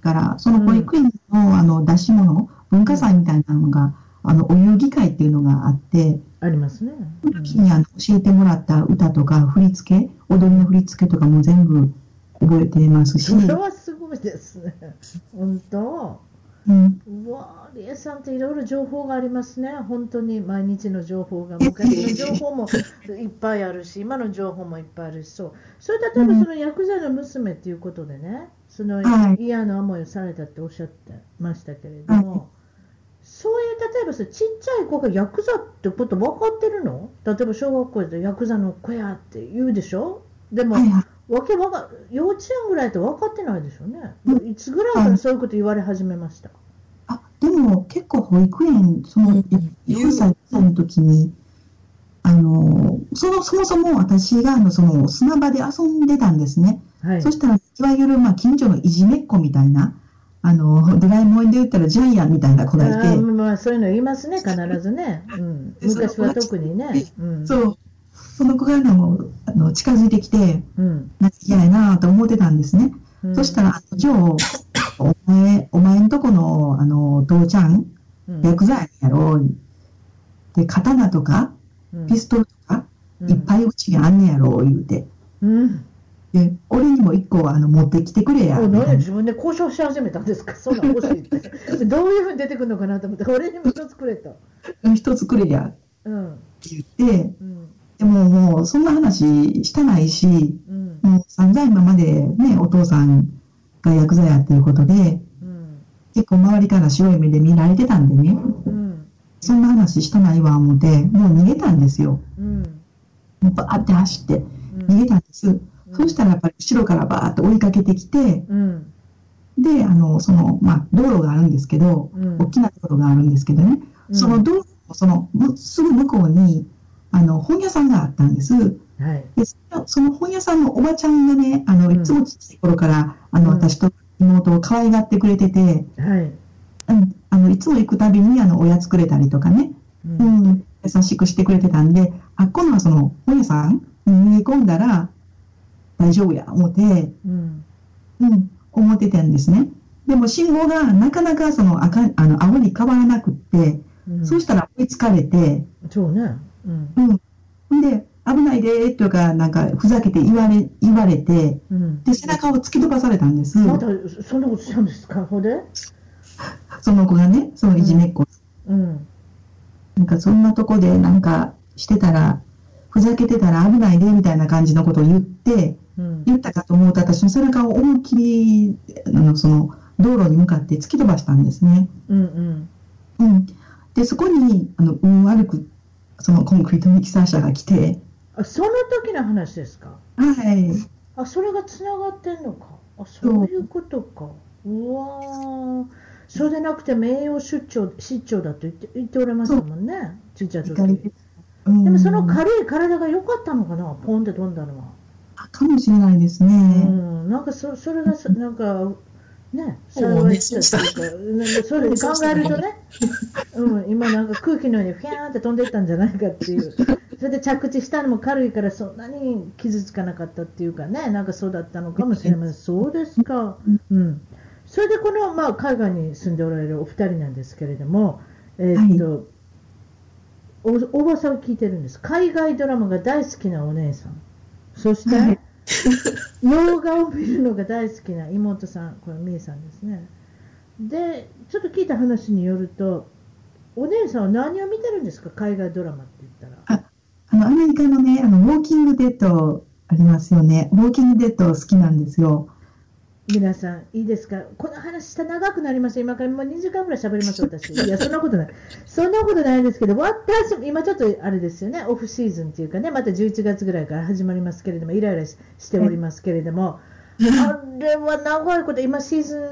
から、その保育園の、あの、出し物、文化祭みたいなのが、あの、お遊戯会っていうのがあって、ありますね。その時にあの教えてもらった歌とか振り付け、踊りの振り付けとかも全部覚えてますし、それはすごいですね。本当？うん、うわーリエさんっていろいろ情報がありますね、本当に毎日の情報が、昔の情報もいっぱいあるし、今の情報もいっぱいあるし、そう、それ例えばそのヤクザの娘っていうことでね、そのはい。嫌な思いをされたっておっしゃってましたけれども、そういう例えばさちっちゃい子がヤクザってこと分かってるの？例えば小学校でヤクザの子やって言うでしょ？でも。わけわか幼稚園ぐらいって分かってないでしょうね。うんいつぐらいからそういうこと言われ始めました？あ、でも結構保育園、その、4歳、5歳の時に、あの、その、そもそも私が、あの、その、砂場で遊んでたんですね。はい。そしたら、いわゆる、まあ、近所のいじめっ子みたいな、あの、ドラえもんで言ったらジャイアンみたいな子がいあて、ーまあ、そういうの言いますね、必ずね。うん、昔は特にね。うん。そう、その子が、あの、あの近づいてきて、うん。嫌やなと思ってたんですね。うんそしたら、ジョー、お前、お前んとこの、あの、父ちゃん、うんヤクザやろ。で、刀とか、うんピストルとか、うんいっぱいうちにあんねやろ、言うて。うん。で、俺にも一個、あの、持ってきてくれや。お何自分で交渉し始めたんですか、そんなん欲しいって。どういうふうに出てくるのかな？と思って、俺にも一つくれと。一つくれや、うん。って言って、うん。でももう、そんな話したないし、うん。もう散々今までね、お父さんがヤクザやっていうことで、うん。結構周りから白い目で見られてたんでね。うん。そんな話したないわ、思って、もう逃げたんですよ。うん。もうバーって走って、逃げたんです。うん、そしたらやっぱり後ろからバーって追いかけてきて、うん、で、あの、その、まあ、道路があるんですけど、うん、大きな道路があるんですけどね、その道路その、すぐ向こうに、あの、本屋さんがあったんです。はい、でその本屋さんのおばちゃんがね、あの、いつもちっちゃい頃から、あの、私と妹を可愛がってくれてて、はい、うん、あの、いつも行くたびに、あの、おやつくれたりとかね、うん、うん、優しくしてくれてたんで、あ、今度はその、本屋さんに逃げ込んだら、大丈夫や、思って、うん、うん、思ってたんですね。でも信号がなかなかその赤、あの、青に変わらなくって、うん、そうしたら追いつかれて、そうね。うん。うん。で、危ないでとか、なんか、ふざけて言われ、言われて、うん、で、背中を突き飛ばされたんです。また、そんなことしたんですか、ほで？その子がね、そのいじめっ子。うん。なんか、そんなとこで、なんか、してたら、ふざけてたら危ないで、みたいな感じのことを言って、うん、言ったかと思うと、私の背中を思いっきり、あの、その、道路に向かって突き飛ばしたんですね。うんうん。うん。で、そこに、あの、運悪く、そのコンクリートミキサー車が来て。あ、その時の話ですか？はい。あ、それがつながってんのか？あ、そういうことか。うわそうでなくて名誉出張、出張だと言って言っておられましたもんね。ちっちゃい時。でもその軽い体が良かったのかな、ポンって飛んだのは。かもしれないですね。うん、なんかそそれが、なんか、ね、幸いしたっていうか、それで考えるとね、うん、今なんか空気のようにフィャーンって飛んでいったんじゃないかっていう、それで着地したのも軽いからそんなに傷つかなかったっていうかね、なんかそうだったのかもしれません。そうですか。うん。それでこの、まあ、海外に住んでおられるお二人なんですけれども、えー、っと、はい、お、おばさんを聞いてるんです。海外ドラマが大好きなお姉さん。そして、はい 洋画を見るのが大好きな妹さん、これ、みえさんですね。で、ちょっと聞いた話によると、お姉さんは何を見てるんですか、海外ドラマって言ったら。ああのアメリカのね、あのウォーキングデッドありますよね、ウォーキングデッド好きなんですよ。皆さん、いいですか、この話した長くなりました、今からもう2時間ぐらい喋ります、私。いや、そんなことない。そんなことないんですけど、私、今ちょっとあれですよね、オフシーズンっていうかね、また11月ぐらいから始まりますけれども、イライラしておりますけれども、あれは長いこと、今シーズン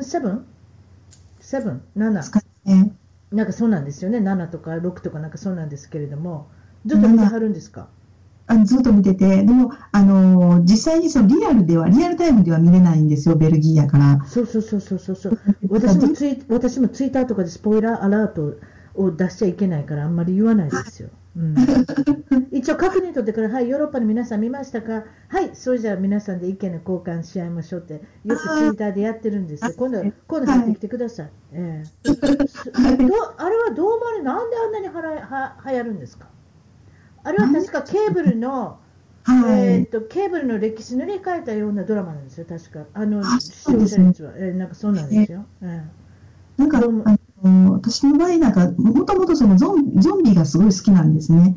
7?7?7? なんかそうなんですよね、7とか6とかなんかそうなんですけれども、ずっと見てはるんですか？あずっと見てて、でも、あのー、実際にそのリアルでは、リアルタイムでは見れないんですよ、ベルギーやから。そうそうそうそうそう。私もツイ私もツイッターとかでスポイラーアラートを出しちゃいけないから、あんまり言わないですよ。うん、一応確認取ってから、はい、ヨーロッパの皆さん見ましたか？はい、それじゃあ皆さんで意見の交換し合いましょうって、よくツイッターでやってるんですよ。今度、今度入ってきてください。えー、あれはどうもあれ、なんであんなにはらは流行るんですか？あれは確かケーブルの、はい、えーと、ケーブルの歴史塗り替えたようなドラマなんですよ、確か。あの視聴者率は、えー、なんかそうなんですよ。えー、なんかあの私の場合、なんかもともとそのゾンゾンビがすごい好きなんですね。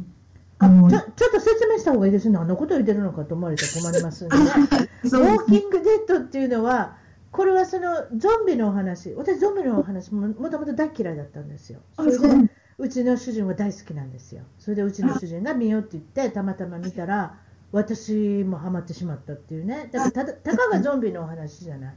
あのちょちょっと説明した方がいいですね、あのこと言ってるのかと思われて困りますん でね。ウォーキングデッドっていうのは、これはそのゾンビのお話、私、ゾンビのお話ももともと大嫌いだったんですよ。それでうちの主人は大好きなんですよ。それでうちの主人が見ようって言って、たまたま見たら、私もハマってしまったっていうね。だからたたかがゾンビのお話じゃない。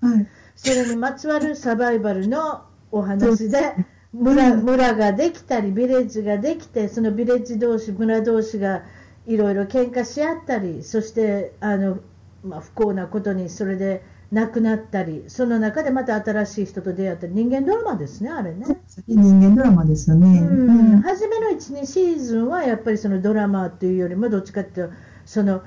はい、それにまつわるサバイバルのお話で、村村ができたり、ビレッジができて、そのビレッジ同士、村同士がいろいろ喧嘩し合ったり、そしてあの、まあ、不幸なことにそれで亡くなったり、その中でまた新しい人と出会ったり、人間ドラマですね、あれね。人間ドラマですよね。うん、初めの1、2シーズンはやっぱりそのドラマというよりも、どっちかっていうと、その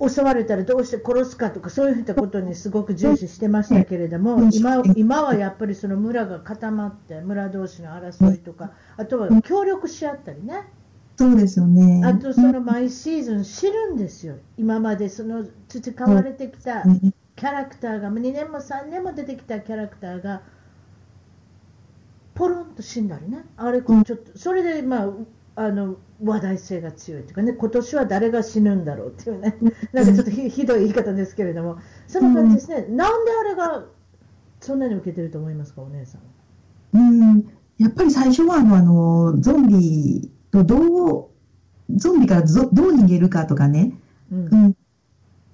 襲われたらどうして殺すかとか、そういったことにすごく重視してましたけれども、今今はやっぱりその村が固まって、村同士の争いとか、あとは協力し合ったりね。そうですよね。あとその毎シーズン知るんですよ。今までその培われてきたキャラクターが2年も3年も出てきたキャラクターがポロンと死んだりね。あれちょっとそれでまああの話題性が強いというかね。今年は誰が死ぬんだろうっていうね。なんかちょっとひひどい言い方ですけれども。そんな感じですね、なんであれがそんなに受けてると思いますかお姉さん。うん。やっぱり最初はあの、あの、ゾンビとどう、ゾンビからどどう逃げるかとかね、うん、うん、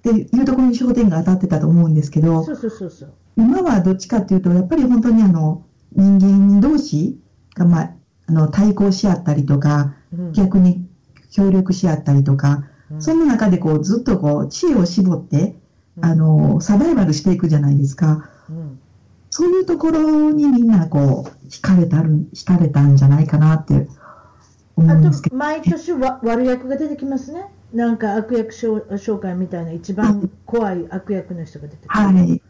っていうところに焦点が当たってたと思うんですけど、そうそうそうそう今はどっちかっていうと、やっぱり本当にあの、人間同士が、まあ、あの、対抗し合ったりとか、うん、逆に協力し合ったりとか、うん、その中でこう、ずっとこう、知恵を絞って、あの、サバイバルしていくじゃないですか。そういうところにみんなこう、惹かれたる、惹かれたんじゃないかなって思うんですけど。毎年わ悪役が出てきますね。なんか悪役紹介みたいな一番怖い悪役の人が出てくる。はい。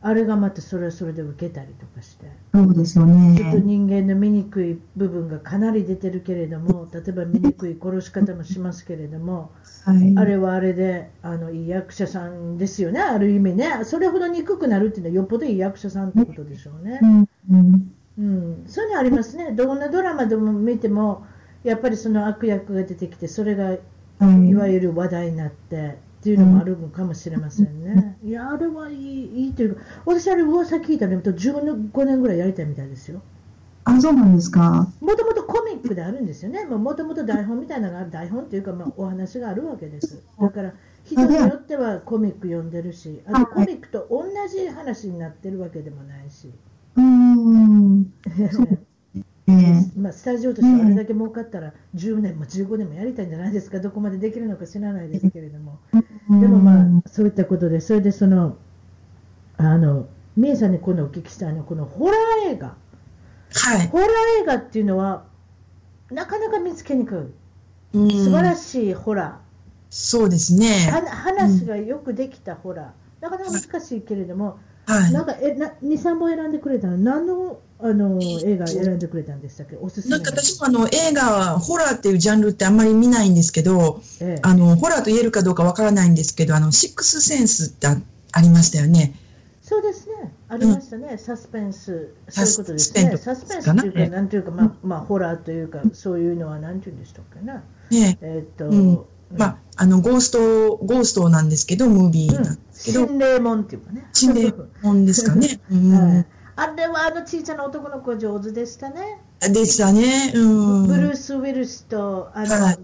あれがまたそれはそれで受けたりとかして。そうですよね。ちょっと人間の醜い部分がかなり出てるけれども、例えば醜い殺し方もしますけれども、はい、あれはあれで、あの、いい役者さんですよね、ある意味ね。それほど憎くなるっていうのはよっぽどいい役者さんってことでしょうね。うん。うん、そういうのありますね。どんなドラマでも見ても、やっぱりその悪役が出てきて、それがいわゆる話題になって、っていうのもあるのかもしれませんね。いや、あれはいいいいというか、私、あれ、噂聞いたら、15年ぐらいやりたいみたいですよ。あ、そうなんですか。もともとコミックであるんですよね。もともと台本みたいなのがある、台本というか、まあ、お話があるわけです。だから、人によってはコミック読んでるし、あとコミックと同じ話になってるわけでもないし。うん。まあ、スタジオとしてあれだけ儲かったら10年も15年もやりたいんじゃないですか、どこまでできるのか知らないですけれども、でもまあ、そういったことで、それでその、あの、みえさんに今度お聞きしたいのは、このホラー映画、はい、ホラー映画っていうのは、なかなか見つけにくい、素晴らしいホラー、そうですね。話がよくできたホラー、なかなか難しいけれども、はい、なんかえな2、3本選んでくれたの、何のあの映画選んでくれたんでしたっけ、おすすめなんか私もあの映画、ホラーっていうジャンルってあんまり見ないんですけど、ええ、あのホラーと言えるかどうかわからないんですけど、あのシックスセンスってありましたよね。そうですね、ありましたね、うん、サスペンス、そういうことですね、サスペンスというか、なんていうか、まあ、まあ、ホラーというか、そういうのはなんていうんでしたっけな。ねえ。っ、と、うんまあ、あの、ゴースト、ゴーストなんですけど、ムービーなんですけど。心霊門っていうかね。心霊門ですかね。うん、はいあれはあの小さな男の子上手でしたね。でしたね。うん。ブルース・ウィルスと、あの、はい、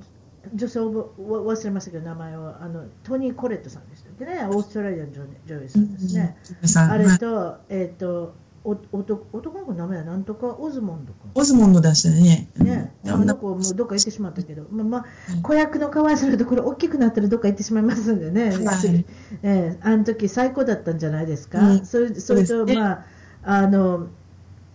女性を忘れましたけど、名前は、あの、トニー・コレットさんでしたっけね。オーストラリアの女優さんですね。うん、あれと、えっ、ー、と、お男男の子の名前はなんとかオズモンド君。オズモンド出したね。ね、あの子もうどっか行ってしまったけど、まあ、まあ、子役のかわいそうなところ大きくなったらどっか行ってしまいますんでね。はい、えー、あの時最高だったんじゃないですか。うん、それそれと、まあ、あの、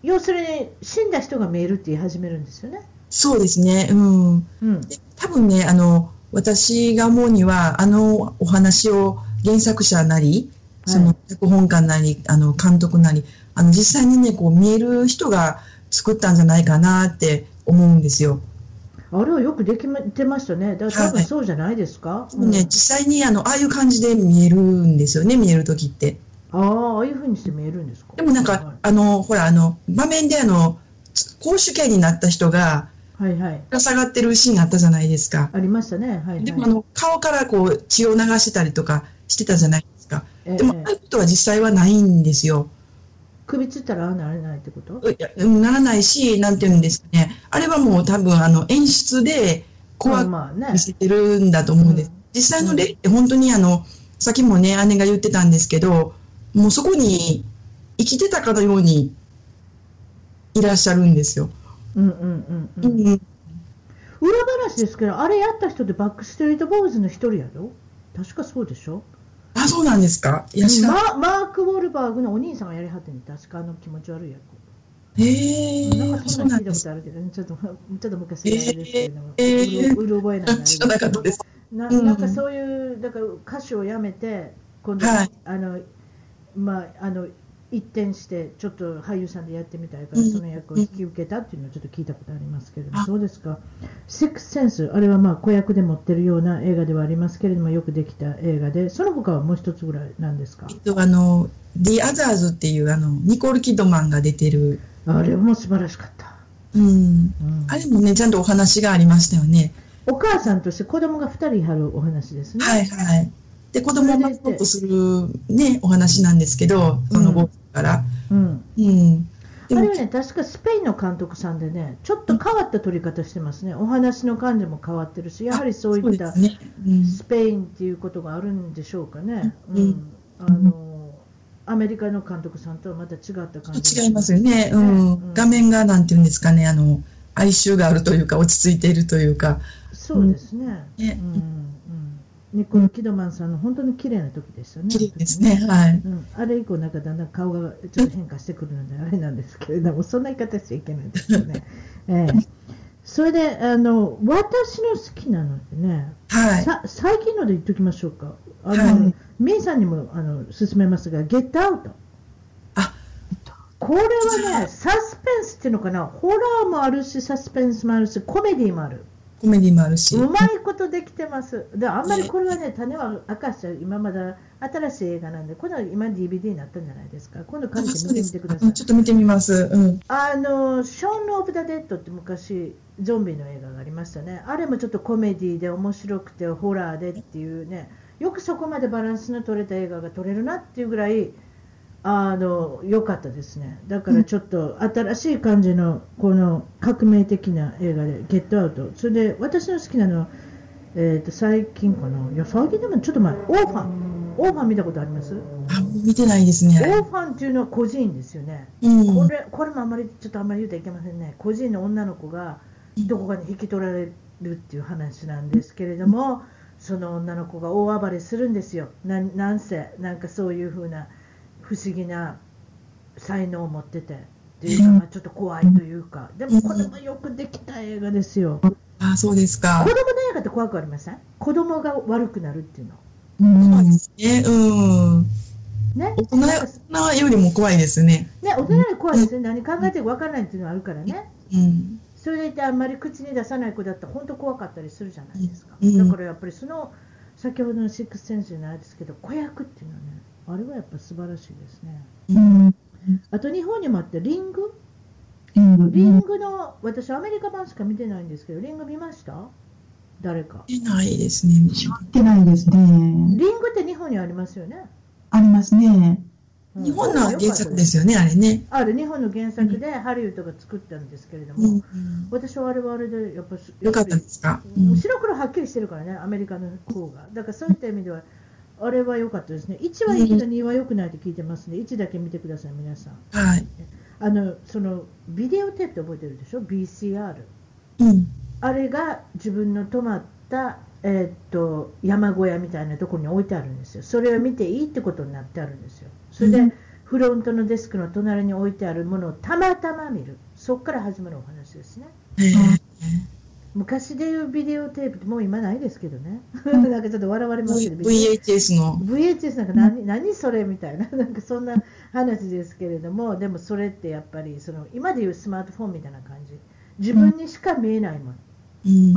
要するに死んだ人が見えるって言い始めるんですよね。そうですね。うん。うん、多分ね、あの、私が思うには、あのお話を原作者なり、その脚本家なり、あの監督なり、あの実際にね、こう見える人が作ったんじゃないかなって思うんですよ。あれはよくできてましたね。だから多分そうじゃないですか？はい、ね、実際にあの、ああいう感じで見えるんですよね、見えるときって。ああ、ああいうふうにして見えるんですか？でもなんか、はい、あの、ほら、あの、場面であの、公主刑になった人が、はいはい。下がってるシーンあったじゃないですか。ありましたね。はい、はい、でもあの、顔からこう、血を流してたりとかしてたじゃないですか。えー、でも、ああいうことは実際はないんですよ。首つったらならないってこと？いやならないし、なんていうんですかね。あれはもう多分、あの、演出で怖く見せてるんだと思うんです。まあね、実際の例って本当にあの、さっきもね、姉が言ってたんですけど、もうそこに生きてたかのようにいらっしゃるんですよ。うんうんうん、うん、裏話ですけど、あれやった人ってバックストリートボーイズの一人やろ確かそうでしょあ、そうなんですか？いやママーク・ウォルバーグのお兄さんがやりはってん確かあの気持ち悪い役。へえー、なんかそんな聞いたことあるけど、ね、ちょっと、ちょっと昔ですけれども、えー、うる覚えないなななんかそういう、だから歌手をやめて、今度、はい、あの、まあ、あの、一転してちょっと俳優さんでやってみたいから、その役を引き受けたっていうのをちょっと聞いたことありますけれども、そうですか、セックスセンス、あれはまあ子役で持ってるような映画ではありますけれども、よくできた映画で、その他はもう一つぐらいなんですか、えっと、あの The Others っていうあのニコール・キッドマンが出てる。あれも素晴らしかった。うん、うん、あれもね、ちゃんとお話がありましたよね。お母さんとして子供が2人いはるお話ですね。はいはい。で、子供を守ろうとするね、お話なんですけど、その後から。うん。うん。あれはね、確かスペインの監督さんでね、ちょっと変わった撮り方してますね、お話の感じも変わってるし、やはりそういったスペインっていうことがあるんでしょうかね。うん、あのアメリカの監督さんとはまた違った感じ、違いますよね、うん、うん、画面がなんていうんですかね、あの哀愁があるというか、落ち着いているというか。そうですね。ね。うんニコル・キドマンさんの本当に綺麗な時ですよね。綺麗ですね。はい、うん。あれ以降、なんかだんだん顔がちょっと変化してくるので、あれなんですけれども、そんな言い方しちゃいけないですよね。えー、それで、あの、私の好きなのでね、はい。さ最近ので言っときましょうか。あの、はい、ミンさんにもあの勧めますが、ゲットアウト。あこれはね、サスペンスっていうのかな、ホラーもあるし、サスペンスもあるし、コメディもある。コメディもあるし。うまいことできてます。で、あんまりこれはね、種は明かしちゃう、今まだ新しい映画なんで、この今 DVD になったんじゃないですか。今度借りて見てみてください。ちょっと見てみます。うん。あの、ショーン・オブ・ザ・デッドって昔、ゾンビの映画がありましたね。あれもちょっとコメディで面白くて、ホラーでっていうね、よくそこまでバランスの取れた映画が撮れるなっていうぐらい、あの良かったですね、だからちょっと新しい感じのこの革命的な映画で、ゲットアウト、それで私の好きなのは、えー、と最近かな、いや最近でもちょっと前、オーファン、オーファン見たことあります？あ見てないですね。オーファンっていうのは孤児院ですよね、うん、これこれもあまりちょっとあんまり言うといけませんね、孤児院の女の子がどこかに引き取られるっていう話なんですけれども、その女の子が大暴れするんですよ、ななんせ、なんかそういうふうな。不思議な才能を持っててっていうか、まあ、ちょっと怖いというか、でもこれもよくできた映画ですよ。あそうですか。子供の映画って怖くありません？子供が悪くなるっていうの。そうですね。うん。ね、大人よりも怖いですね。ね、大人より怖いですね。何考えてるか分からないっていうのはあるからね。うん。それでいてあんまり口に出さない子だったら本当怖かったりするじゃないですか。だからやっぱりその先ほどのシックスセンスじゃないですけど子役っていうのはねあれはやっぱ素晴らしいですね。うん、あと日本にもあってリング？リング。の私アメリカ版しか見てないんですけどリング見ました？誰か。見ないですね。見てないですね。リングって日本にありますよね。ありますね。日本の原作ですよね、あれね。ある日本の原作でハリウッドが作ったんですけれども、うん、私はあれはあれでやっぱよかったですか、うん、白黒はっきりしてるからね、アメリカの方が。だからそういった意味では、あれは良かったですね。1はいいけど2は良くないと聞いてますね。1だけ見てください、皆さん。はい。あの、その、ビデオテープって覚えてるでしょ ?BCR。うん。あれが自分の泊まった、えー、っと、山小屋みたいなところに置いてあるんですよ。それを見ていいってことになってあるんですよ。それで、うん、フロントのデスクの隣に置いてあるものをたまたま見る。そこから始まるお話ですね。えー昔でいうビデオテープってもう今ないですけどね。なんかちょっと笑われますけど、VHS の。VHS なんか何、何それみたいな、なんかそんな話ですけれども、でもそれってやっぱり、その今でいうスマートフォンみたいな感じ。自分にしか見えないもの。うん、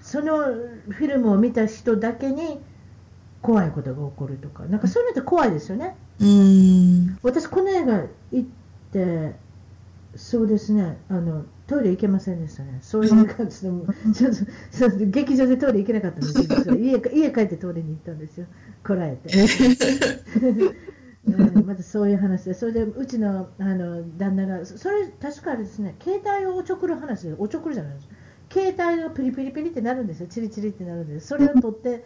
そのフィルムを見た人だけに怖いことが起こるとか、なんかそういうのって怖いですよね。うん、私、この映画行って、そうですね、あのトイレ行けませんでしたね、そういう感じの、ちょっと劇場でトイレ行けなかったんですよ、家家帰ってトイレに行ったんですよ、こらえて。またそういう話で、それでうちのあの旦那が、それ、確かですね、携帯をおちょくる話で、おちょくるじゃないです。か、携帯がピリピリピリってなるんですよ、チリチリってなるんです、それを取って、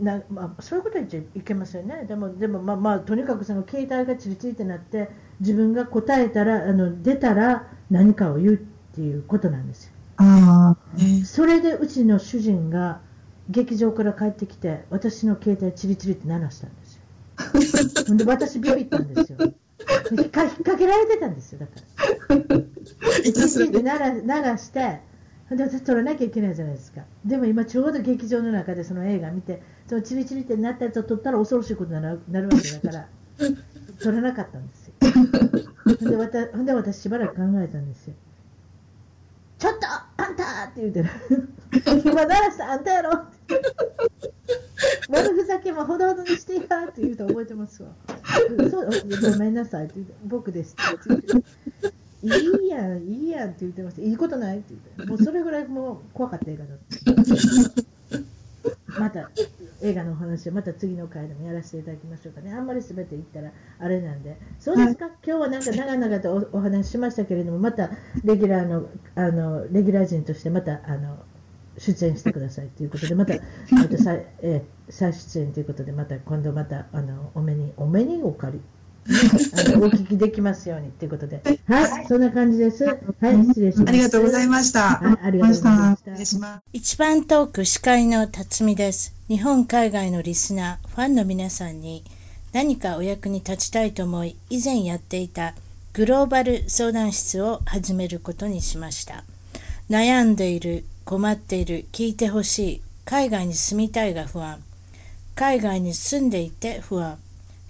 なまあ、そういうことは言っちゃいけませんね、でも、でもまあまあ、とにかくその携帯がチリチリってなって、自分が答えたら、あの出たら何かを言うっていうことなんですよ。あそれでうちの主人が劇場から帰ってきて、私の携帯チリチリって鳴らしたんですよ。で私ビビったんですよ。引っ掛けられてたんですよ、だから。チリチリって鳴ら鳴らして、で私撮らなきゃいけないじゃないですか。でも今ちょうど劇場の中でその映画見て、そのチリチリってなったやつを撮ったら恐ろしいことになるなるわけだから、撮らなかったんですよ。で私で私しばらく考えたんですよ。ちょっとあんたって言うてる。今鳴らしたあんたやろって。悪ふざけもほどほどにしてやって言うと覚えてますわ。そうごめんなさいって言うて、僕ですって言って。いいやん、いいやんって言ってました。いいことないって言って。もうそれぐらいもう怖かった映画だった。また、映画のお話をまた次の回でもやらせていただきましょうかね。あんまり全て言ったらあれなんで。そうですか、はい、今日はなんか長々とおお話ししましたけれども、またレギュラーの、あの、レギュラー陣としてまた、あの、出演してくださいということで、また、また再、えー、再出演ということで、また今度また、あの、お目に、お目にお借り。あのお聞きできますようにということで、はい、そんな感じです。はい、失礼します。ありがとうございました。はい、ありがとうございました。一番トーク司会の辰巳です。日本海外のリスナー、ファンの皆さんに何かお役に立ちたいと思い、以前やっていたグローバル相談室を始めることにしました。悩んでいる、困っている、聞いてほしい、海外に住みたいが不安、海外に住んでいて不安、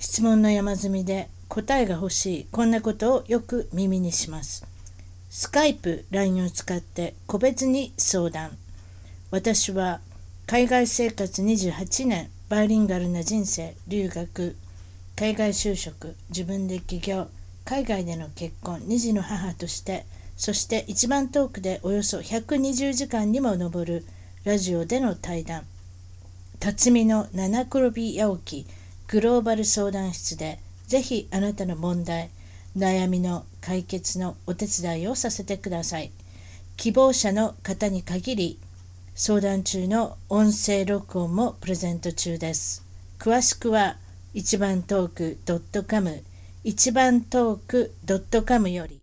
質問の山積みで答えが欲しいこんなことをよく耳にします。スカイプ LINE を使って個別に相談。私は海外生活28年バイリンガルな人生留学海外就職自分で起業海外での結婚2児の母としてそして一番遠くでおよそ120時間にも上るラジオでの対談。辰巳の七転び八起きグローバル相談室でぜひあなたの問題、悩みの解決のお手伝いをさせてください。希望者の方に限り、相談中の音声録音もプレゼント中です。詳しくは、一番トーク .com、一番トーク .com より。